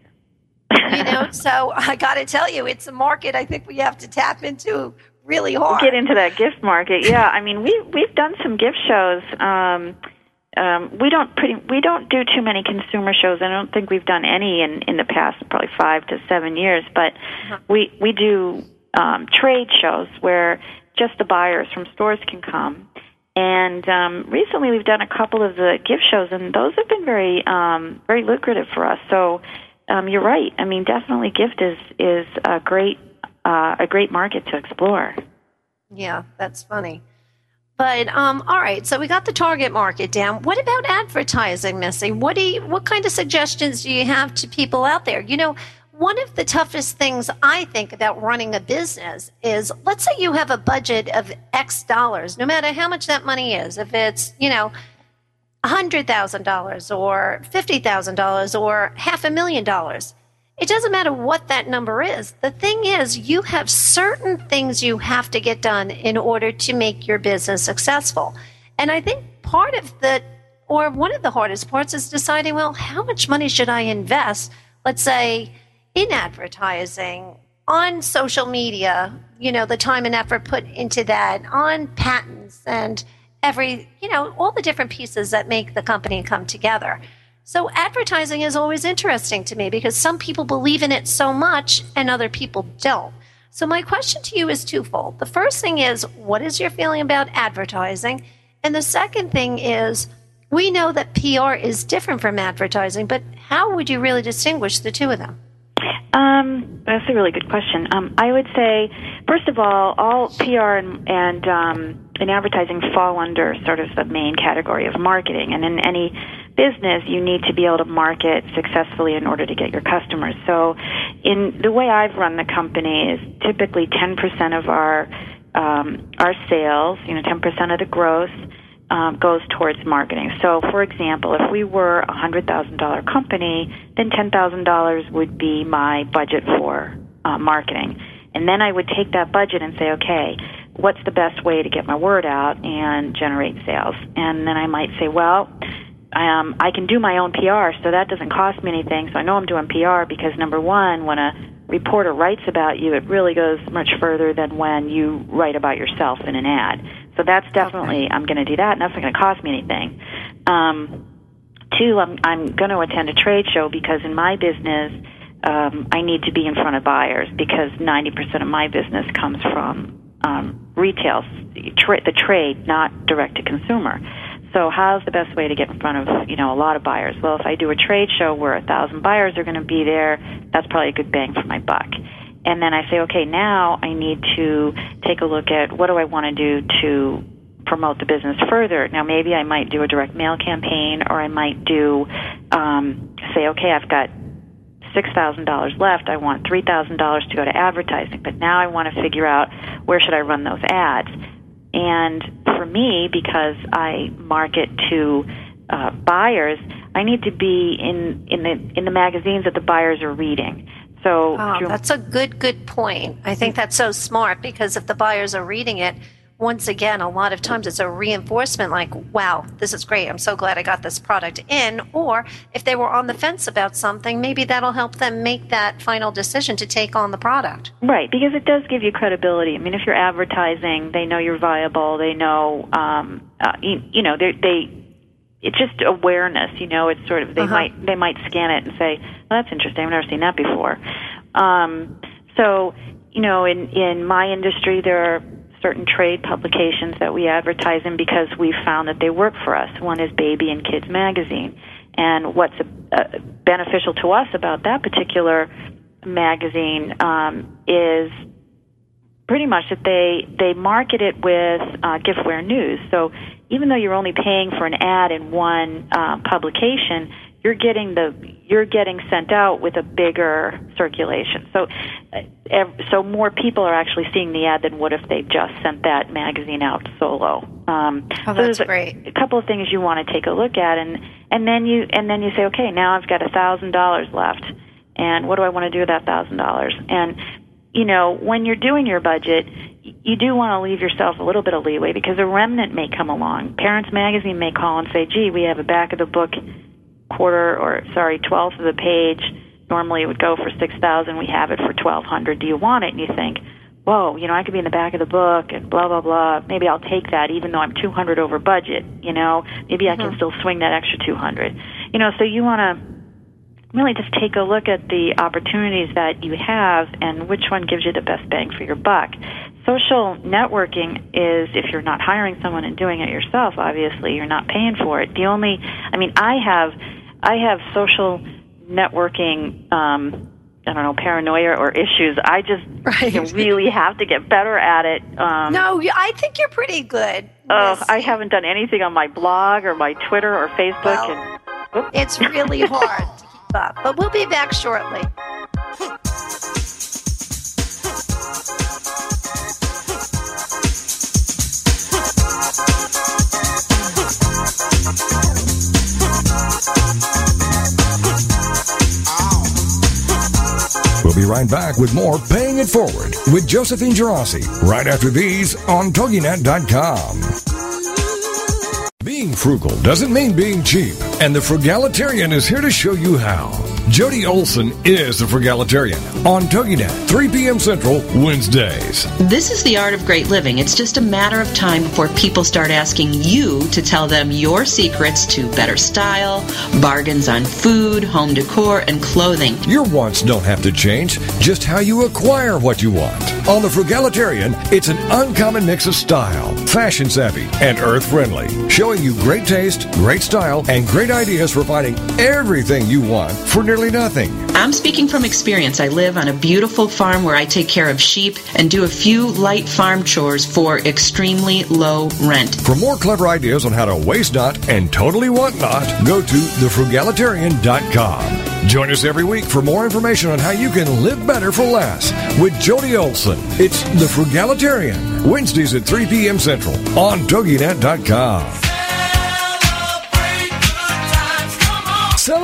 You know so i got to tell you it's a market i think we have to tap into really hard get into that gift market. Yeah, I mean, we we've done some gift shows. Um, um, we don't pretty we don't do too many consumer shows. I don't think we've done any in in the past probably five to seven years. But we we do um, trade shows where just the buyers from stores can come. And um, recently, we've done a couple of the gift shows, and those have been very um, very lucrative for us. So um, you're right. I mean, definitely, gift is is a great uh, a great market to explore. Yeah, that's funny. But um, all right, so we got the target market down. What about advertising, Missy? What do you, what kind of suggestions do you have to people out there? You know, one of the toughest things I think about running a business is let's say you have a budget of X dollars, no matter how much that money is. If it's, you know, $100,000 or $50,000 or half a million dollars. It doesn't matter what that number is. The thing is, you have certain things you have to get done in order to make your business successful. And I think part of the, or one of the hardest parts is deciding, well, how much money should I invest, let's say, in advertising, on social media, you know, the time and effort put into that, on patents and every, you know, all the different pieces that make the company come together. So advertising is always interesting to me because some people believe in it so much and other people don't. So my question to you is twofold. The first thing is, what is your feeling about advertising? And the second thing is, we know that PR is different from advertising, but how would you really distinguish the two of them? Um, that's a really good question. Um, I would say, first of all, all PR and and, um, and advertising fall under sort of the main category of marketing. And in any business, you need to be able to market successfully in order to get your customers. So, in the way I've run the company is typically 10% of our um, our sales, you know, 10% of the growth um, goes towards marketing. So, for example, if we were a hundred thousand dollar company, then ten thousand dollars would be my budget for uh, marketing, and then I would take that budget and say, okay, what's the best way to get my word out and generate sales? And then I might say, well. Um, I can do my own PR, so that doesn't cost me anything. So I know I'm doing PR because number one, when a reporter writes about you, it really goes much further than when you write about yourself in an ad. So that's definitely I'm going to do that, and that's not going to cost me anything. Um, two, I'm I'm going to attend a trade show because in my business, um, I need to be in front of buyers because 90% of my business comes from um, retail, tra- the trade, not direct to consumer. So how's the best way to get in front of you know a lot of buyers? Well, if I do a trade show where a thousand buyers are going to be there, that's probably a good bang for my buck. And then I say, okay, now I need to take a look at what do I want to do to promote the business further. Now, maybe I might do a direct mail campaign, or I might do um, say, okay, I've got six thousand dollars left. I want three thousand dollars to go to advertising, but now I want to figure out where should I run those ads. And for me, because I market to uh, buyers, I need to be in in the in the magazines that the buyers are reading. So Oh, that's a good, good point. I think that's so smart because if the buyers are reading it, once again, a lot of times it's a reinforcement like, wow, this is great. I'm so glad I got this product in. Or if they were on the fence about something, maybe that'll help them make that final decision to take on the product. Right, because it does give you credibility. I mean, if you're advertising, they know you're viable. They know, um, uh, you, you know, they they. It's just awareness, you know. It's sort of they Uh-huh. might they might scan it and say, "Well, that's interesting. I've never seen that before." Um, so, you know, in in my industry, there are certain trade publications that we advertise in because we found that they work for us. One is Baby and Kids Magazine, and what's uh, beneficial to us about that particular magazine um, is pretty much that they they market it with uh, giftware news. So even though you're only paying for an ad in one uh, publication, you're getting the you're getting sent out with a bigger circulation. So uh, so more people are actually seeing the ad than would if they just sent that magazine out solo. Um, Oh, so that's there's a, great. a couple of things you want to take a look at, and and then you and then you say, okay, now I've got a thousand dollars left, and what do I want to do with that thousand dollars? And you know, when you're doing your budget, you do want to leave yourself a little bit of leeway because a remnant may come along. Parents Magazine may call and say, "Gee, we have a back of the book quarter or sorry, twelfth of the page. Normally it would go for six thousand. We have it for twelve hundred. Do you want it?" And you think, "Whoa, you know, I could be in the back of the book and blah blah blah. Maybe I'll take that, even though I'm two hundred over budget. You know, maybe I can mm-hmm. still swing that extra two hundred. You know, so you want to really just take a look at the opportunities that you have and which one gives you the best bang for your buck. Social networking is if you're not hiring someone and doing it yourself, obviously you're not paying for it. The only I mean I have I have social networking um I don't know, paranoia or issues. I just Right. really have to get better at it. Um No, I think you're pretty good. Oh. I haven't done anything on my blog or my Twitter or Facebook Well, and It's really hard to keep up, but we'll be back shortly. We'll be right back with more Paying It Forward with Josephine Geraci right after these on TogiNet.com. Being frugal doesn't mean being cheap, and the Frugalitarian is here to show you how. Jody Olson is the Frugalitarian on TogiNet, 3 p.m. Central, Wednesdays. This is the art of great living. It's just a matter of time before people start asking you to tell them your secrets to better style, bargains on food, home decor, and clothing. Your wants don't have to change, just how you acquire what you want. On the Frugalitarian, it's an uncommon mix of style, fashion savvy, and earth friendly, showing you great taste, great style, and great ideas for finding everything you want for nearly nothing. I'm speaking from experience. I live on a beautiful farm where I take care of sheep and do a few light farm chores for extremely low rent. For more clever ideas on how to waste not and totally want not, go to thefrugalitarian.com. Join us every week for more information on how you can live better for less with Jody Olson. It's The Frugalitarian, Wednesdays at 3 p.m. Central on TogiNet.com.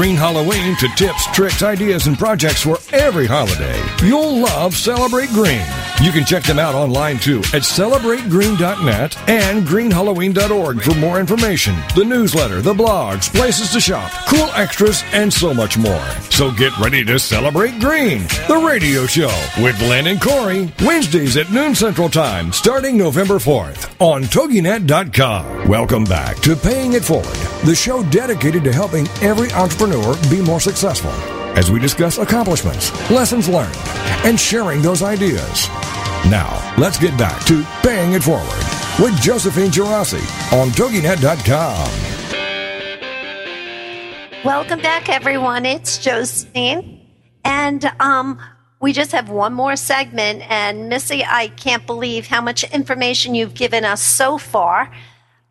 Halloween to tips, tricks, ideas, and projects for every holiday. You'll love Celebrate Green. You can check them out online too at celebrategreen.net and greenhalloween.org for more information, the newsletter, the blogs, places to shop, cool extras, and so much more. So get ready to celebrate green, the radio show with Len and Corey, Wednesdays at noon Central Time, starting November 4th on TogiNet.com. Welcome back to Paying It Forward, the show dedicated to helping every entrepreneur be more successful as we discuss accomplishments, lessons learned, and sharing those ideas. Now, let's get back to Paying It Forward with Josephine Geraci on TogiNet.com. Welcome back, everyone. It's Josephine. And um, we just have one more segment. And Missy, I can't believe how much information you've given us so far.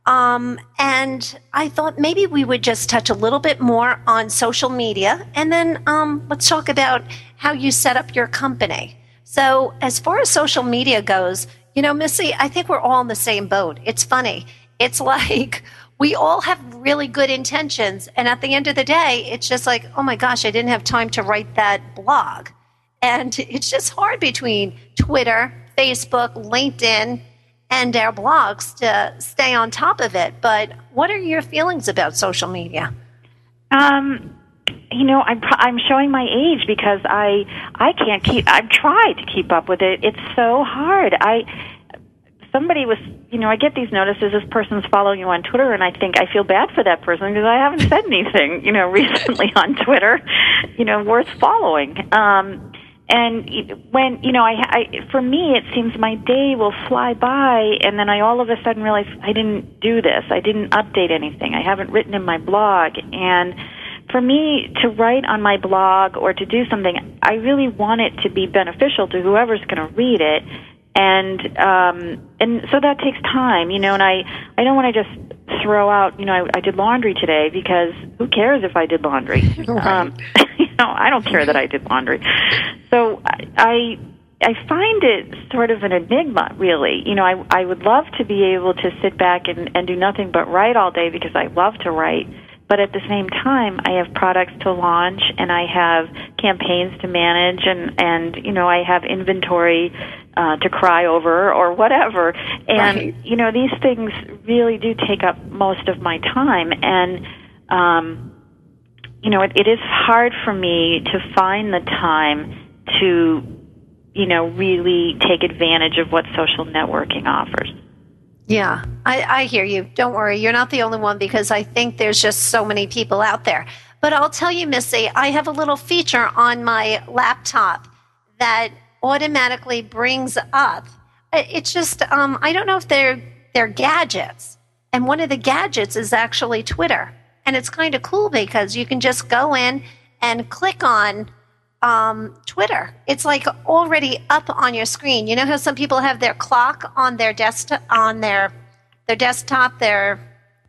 Um, and I thought maybe we would just touch a little bit more on social media. And then um, let's talk about how you set up your company. So, as far as social media goes, you know, Missy, I think we're all in the same boat. It's funny. It's like we all have really good intentions. And at the end of the day, it's just like, oh my gosh, I didn't have time to write that blog. And it's just hard between Twitter, Facebook, LinkedIn, and our blogs to stay on top of it. But what are your feelings about social media? Um, you know, I'm I'm showing my age because I I can't keep. I've tried to keep up with it. It's so hard. I somebody was, you know, I get these notices. This person's following you on Twitter, and I think I feel bad for that person because I haven't said anything, you know, recently on Twitter, you know, worth following. Um, and when you know, I, I for me, it seems my day will fly by, and then I all of a sudden realize I didn't do this. I didn't update anything. I haven't written in my blog, and for me to write on my blog or to do something, I really want it to be beneficial to whoever's going to read it, and um, and so that takes time, you know. And I I don't want to just throw out, you know, I, I did laundry today because who cares if I did laundry? Right. Um, know, I don't care that I did laundry. So I. I find it sort of an enigma, really. You know, I I would love to be able to sit back and, and do nothing but write all day because I love to write but at the same time i have products to launch and i have campaigns to manage and and you know i have inventory uh, to cry over or whatever and Right. you know these things really do take up most of my time and um you know it, it is hard for me to find the time to you know really take advantage of what social networking offers Yeah, I, I hear you. Don't worry. You're not the only one because I think there's just so many people out there. But I'll tell you, Missy, I have a little feature on my laptop that automatically brings up. It's just, um, I don't know if they're, they're gadgets. And one of the gadgets is actually Twitter. And it's kind of cool because you can just go in and click on um, Twitter. It's like already up on your screen. You know how some people have their clock on their desktop, on their their desktop, their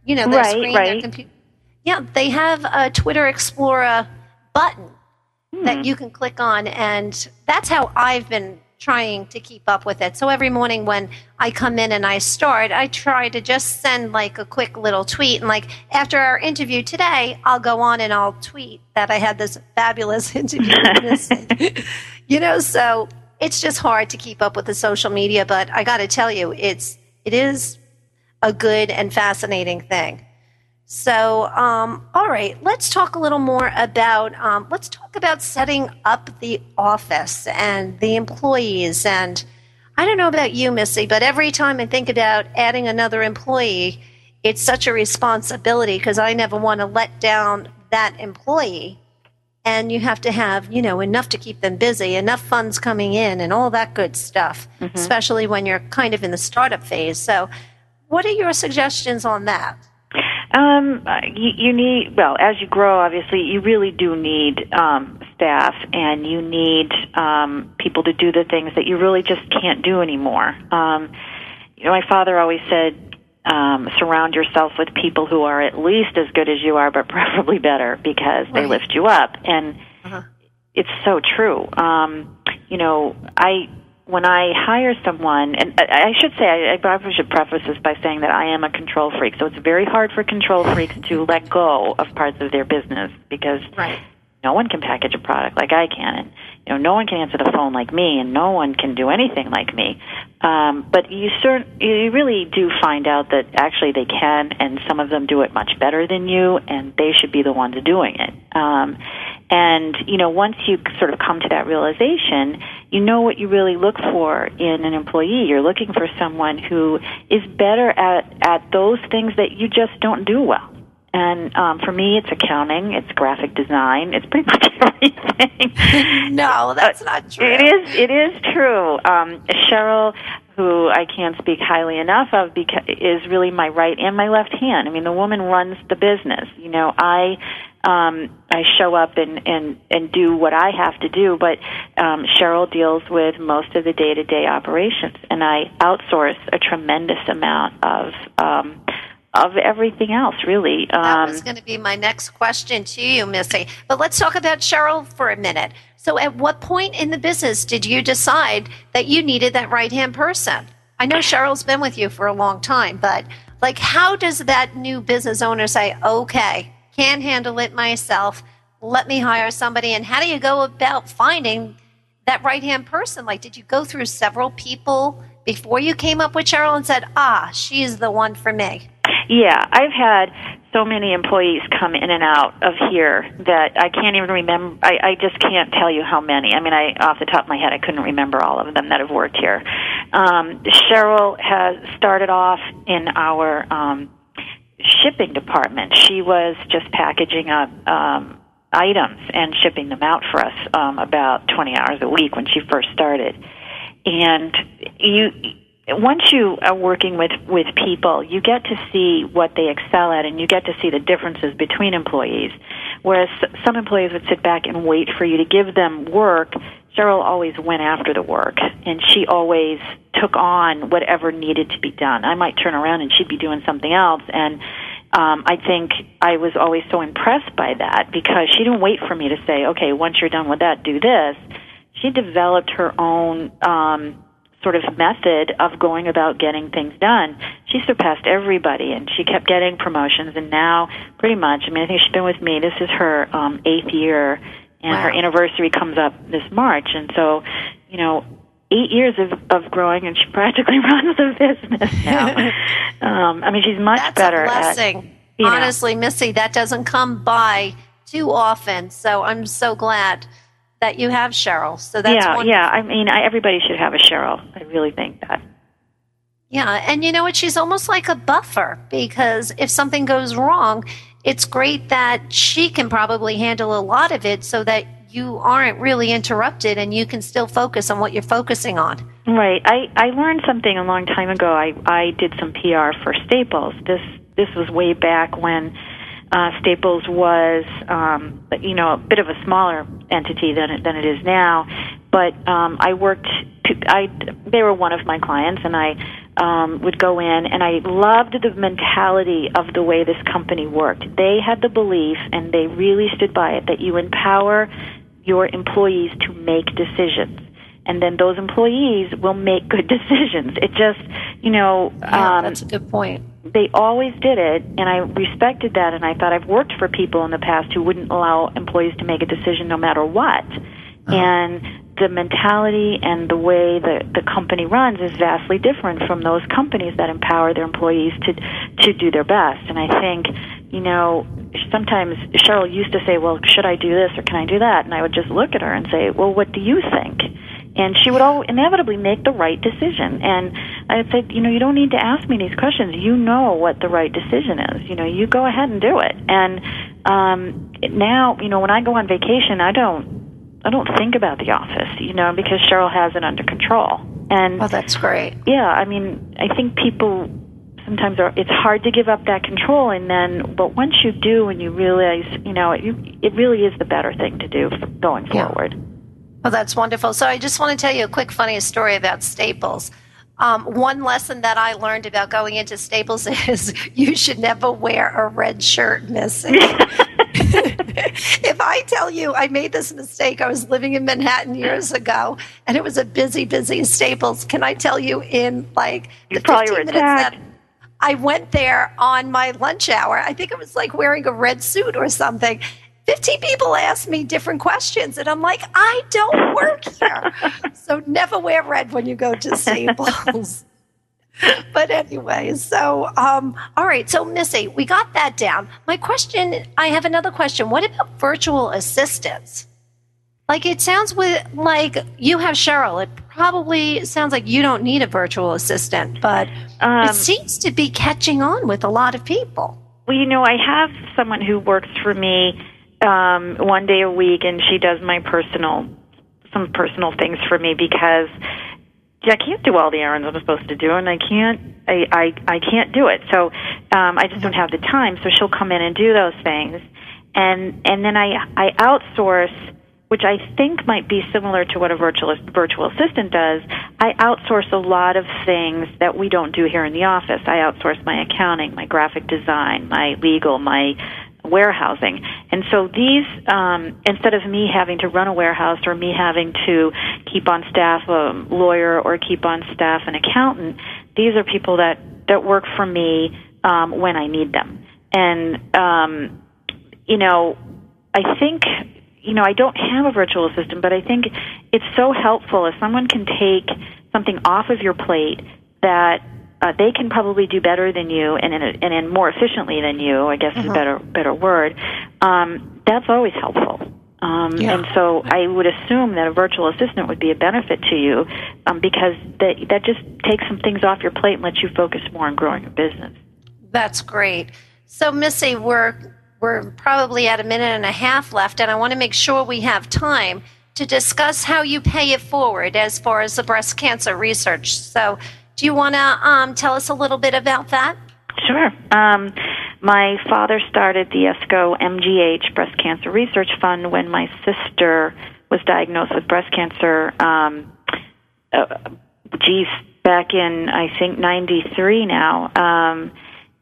you know their Right, screen, their computer. Yeah, they have a Twitter Explorer button Hmm. that you can click on, and that's how I've been trying to keep up with it. So every morning when I come in and I start, I try to just send like a quick little tweet. And like after our interview today, I'll go on and I'll tweet that I had this fabulous interview. this. you know, so it's just hard to keep up with the social media, but I got to tell you, it's it is a good and fascinating thing. So, um, all right, let's talk a little more about um, let's talk about setting up the office and the employees. And I don't know about you, Missy, but every time I think about adding another employee, it's such a responsibility because I never want to let down that employee. And you have to have, you know, enough to keep them busy, enough funds coming in, and all that good stuff, especially when you're kind of in the startup phase. So, what are your suggestions on that? Um, you, you need well as you grow. Obviously, you really do need um, staff, and you need um, people to do the things that you really just can't do anymore. Um, you know, my father always said, um, surround yourself with people who are at least as good as you are, but preferably better, because they lift you up. And Uh-huh. it's so true. Um, you know, I when I hire someone, and I should say, I, I probably should preface this by saying that I am a control freak. So it's very hard for control freaks to let go of parts of their business because Right. no one can package a product like I can, and know, no one can answer the phone like me, and no one can do anything like me. Um, but you cert- you really do find out that actually they can, and some of them do it much better than you, and they should be the ones doing it. Um, and you know, once you sort of come to that realization, you know what you really look for in an employee. You're looking for someone who is better at at those things that you just don't do well. And um, for me, it's accounting, it's graphic design, it's pretty much everything. No, that's not true. It is. It is true. Um, Cheryl, who I can't speak highly enough of, because is really my right and my left hand. I mean, the woman runs the business. You know, I um, I show up and and and do what I have to do, but um, Cheryl deals with most of the day to day operations, and I outsource a tremendous amount of. Um, of everything else, really. That Um, was going to be my next question to you, Missy. But let's talk about Cheryl for a minute. So, at what point in the business did you decide that you needed that right hand person? I know Cheryl's been with you for a long time, but like, how does that new business owner say, okay, can't handle it myself, let me hire somebody? And how do you go about finding that right hand person? Like, did you go through several people before you came up with Cheryl and said, ah, she's the one for me? Yeah, I've had so many employees come in and out of here that I can't even remember. I, I just can't tell you how many. I mean, I off the top of my head, I couldn't remember all of them that have worked here. Um, Cheryl has started off in our um, shipping department. She was just packaging up um, items and shipping them out for us um, about 20 hours a week when she first started. And you once you are working with with people, you get to see what they excel at, and you get to see the differences between employees. Whereas some employees would sit back and wait for you to give them work, Cheryl always went after the work, and she always took on whatever needed to be done. I might turn around and she'd be doing something else, and um, I think I was always so impressed by that because she didn't wait for me to say, "Okay, once you're done with that, do this." She developed her own. Um, sort of method of going about getting things done. She surpassed everybody and she kept getting promotions and now pretty much, I mean, I think she's been with me. This is her um, eighth year and her anniversary comes up this March. And so, you know, eight years of, of growing and she practically runs the business now. um, I mean, she's much That's better a at, blessing. you know. Honestly, Missy, that doesn't come by too often. So I'm so glad that you mm-hmm. have Cheryl. So that's yeah, wonderful. yeah. I mean, I, everybody should have a Cheryl. I really think that. Yeah, and you know what? She's almost like a buffer because if something goes wrong, it's great that she can probably handle a lot of it so that you aren't really interrupted and you can still focus on what you're focusing on. Right. I I learned something a long time ago. I I did some PR for Staples. This this was way back when uh, Staples was um, you know a bit of a smaller entity than it, than it is now. But um, I worked. To, I they were one of my clients, and I um, would go in, and I loved the mentality of the way this company worked. They had the belief, and they really stood by it, that you empower your employees to make decisions and then those employees will make good decisions. It just, you know, Yeah, um, that's a good point. They always did it, and I respected that. And I thought I've worked for people in the past who wouldn't allow employees to make a decision no matter what. Uh-huh. And the mentality and the way the the company runs is vastly different from those companies that empower their employees to to do their best. And I think, you know, sometimes Cheryl used to say, "Well, should I do this or can I do that?" And I would just look at her and say, "Well, what do you think?" And she would all inevitably make the right decision. And I would say, you know, you don't need to ask me these questions. You know what the right decision is. You know, you go ahead and do it. And um, now, you know, when I go on vacation, I don't, I don't think about the office, you know, because Cheryl has it under control. And Oh, that's great. yeah, I mean, I think people sometimes are, it's hard to give up that control, and then but once you do, and you realize, you know, it, it really is the better thing to do going Yeah. forward. Oh, that's wonderful. So I just want to tell you a quick funny story about Staples. Um, one lesson that I learned about going into Staples is you should never wear a red shirt, Missy. if I tell you I made this mistake, I was living in Manhattan years ago, and it was a busy, busy Staples. Can I tell you in like You the probably 15 minutes that I went there on my lunch hour. I think it was like wearing a red suit or something. 15 people asked me different questions, and I'm like, I don't work here. so never wear red when you go to Staples. but anyway, so, um, all right. So, Missy, we got that down. My question I have another question. What about virtual assistants? Like, it sounds with, like you have Cheryl. It probably sounds like you don't need a virtual assistant, but Um, it seems to be catching on with a lot of people. Well, you know, I have someone who works for me um, one day a week, and she does my personal, some personal things for me because I can't do all the errands I'm supposed to do, and I can't, I, I, I can't do it. So um, I just don't have the time. So she'll come in and do those things, and and then I I outsource. Which I think might be similar to what a virtual virtual assistant does. I outsource a lot of things that we don't do here in the office. I outsource my accounting, my graphic design, my legal, my warehousing. And so these, um, instead of me having to run a warehouse or me having to keep on staff a lawyer or keep on staff an accountant, these are people that, that work for me um, when I need them. And, um, you know, I think, you know, I don't have a virtual assistant, but I think it's so helpful if someone can take something off of your plate that uh, they can probably do better than you and in, a, and in more efficiently than you. I guess is a better better word. Um, that's always helpful. Um, Yeah. And so I would assume that a virtual assistant would be a benefit to you um, because that that just takes some things off your plate and lets you focus more on growing your business. That's great. So, Missy, we're we're probably at a minute and a half left, and I want to make sure we have time to discuss how you pay it forward as far as the breast cancer research. So, do you want to um, tell us a little bit about that? Sure. Um, my father started the ESCO MGH Breast Cancer Research Fund when my sister was diagnosed with breast cancer. Um, uh, geez, back in I think '93 now. Um,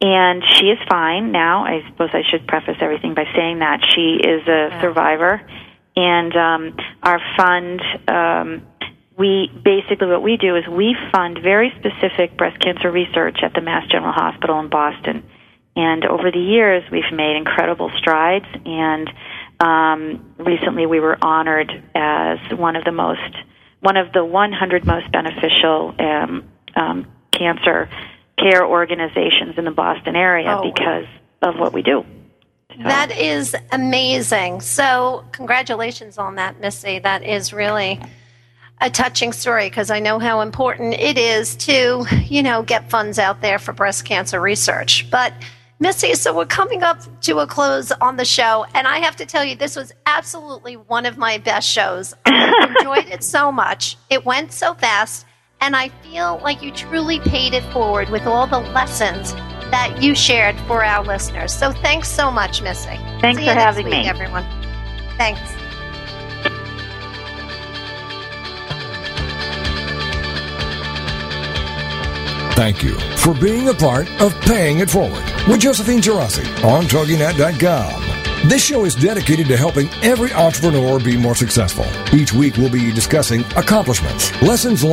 and she is fine now. I suppose I should preface everything by saying that she is a survivor, and um, our fund. Um, we basically what we do is we fund very specific breast cancer research at the Mass General Hospital in Boston. And over the years, we've made incredible strides. And um, recently, we were honored as one of the most, one of the 100 most beneficial um, um, cancer care organizations in the Boston area Oh, wow. because of what we do. That is amazing. So, congratulations on that, Missy. That is really a touching story because I know how important it is to, you know, get funds out there for breast cancer research. But, Missy, so we're coming up to a close on the show, and I have to tell you, this was absolutely one of my best shows. I enjoyed it so much. It went so fast, and I feel like you truly paid it forward with all the lessons that you shared for our listeners. So thanks so much, Missy. Thanks for having week, me. everyone. Thanks. Thank you for being a part of Paying It Forward with Josephine Geraci on TogiNet.com. This show is dedicated to helping every entrepreneur be more successful. Each week we'll be discussing accomplishments, lessons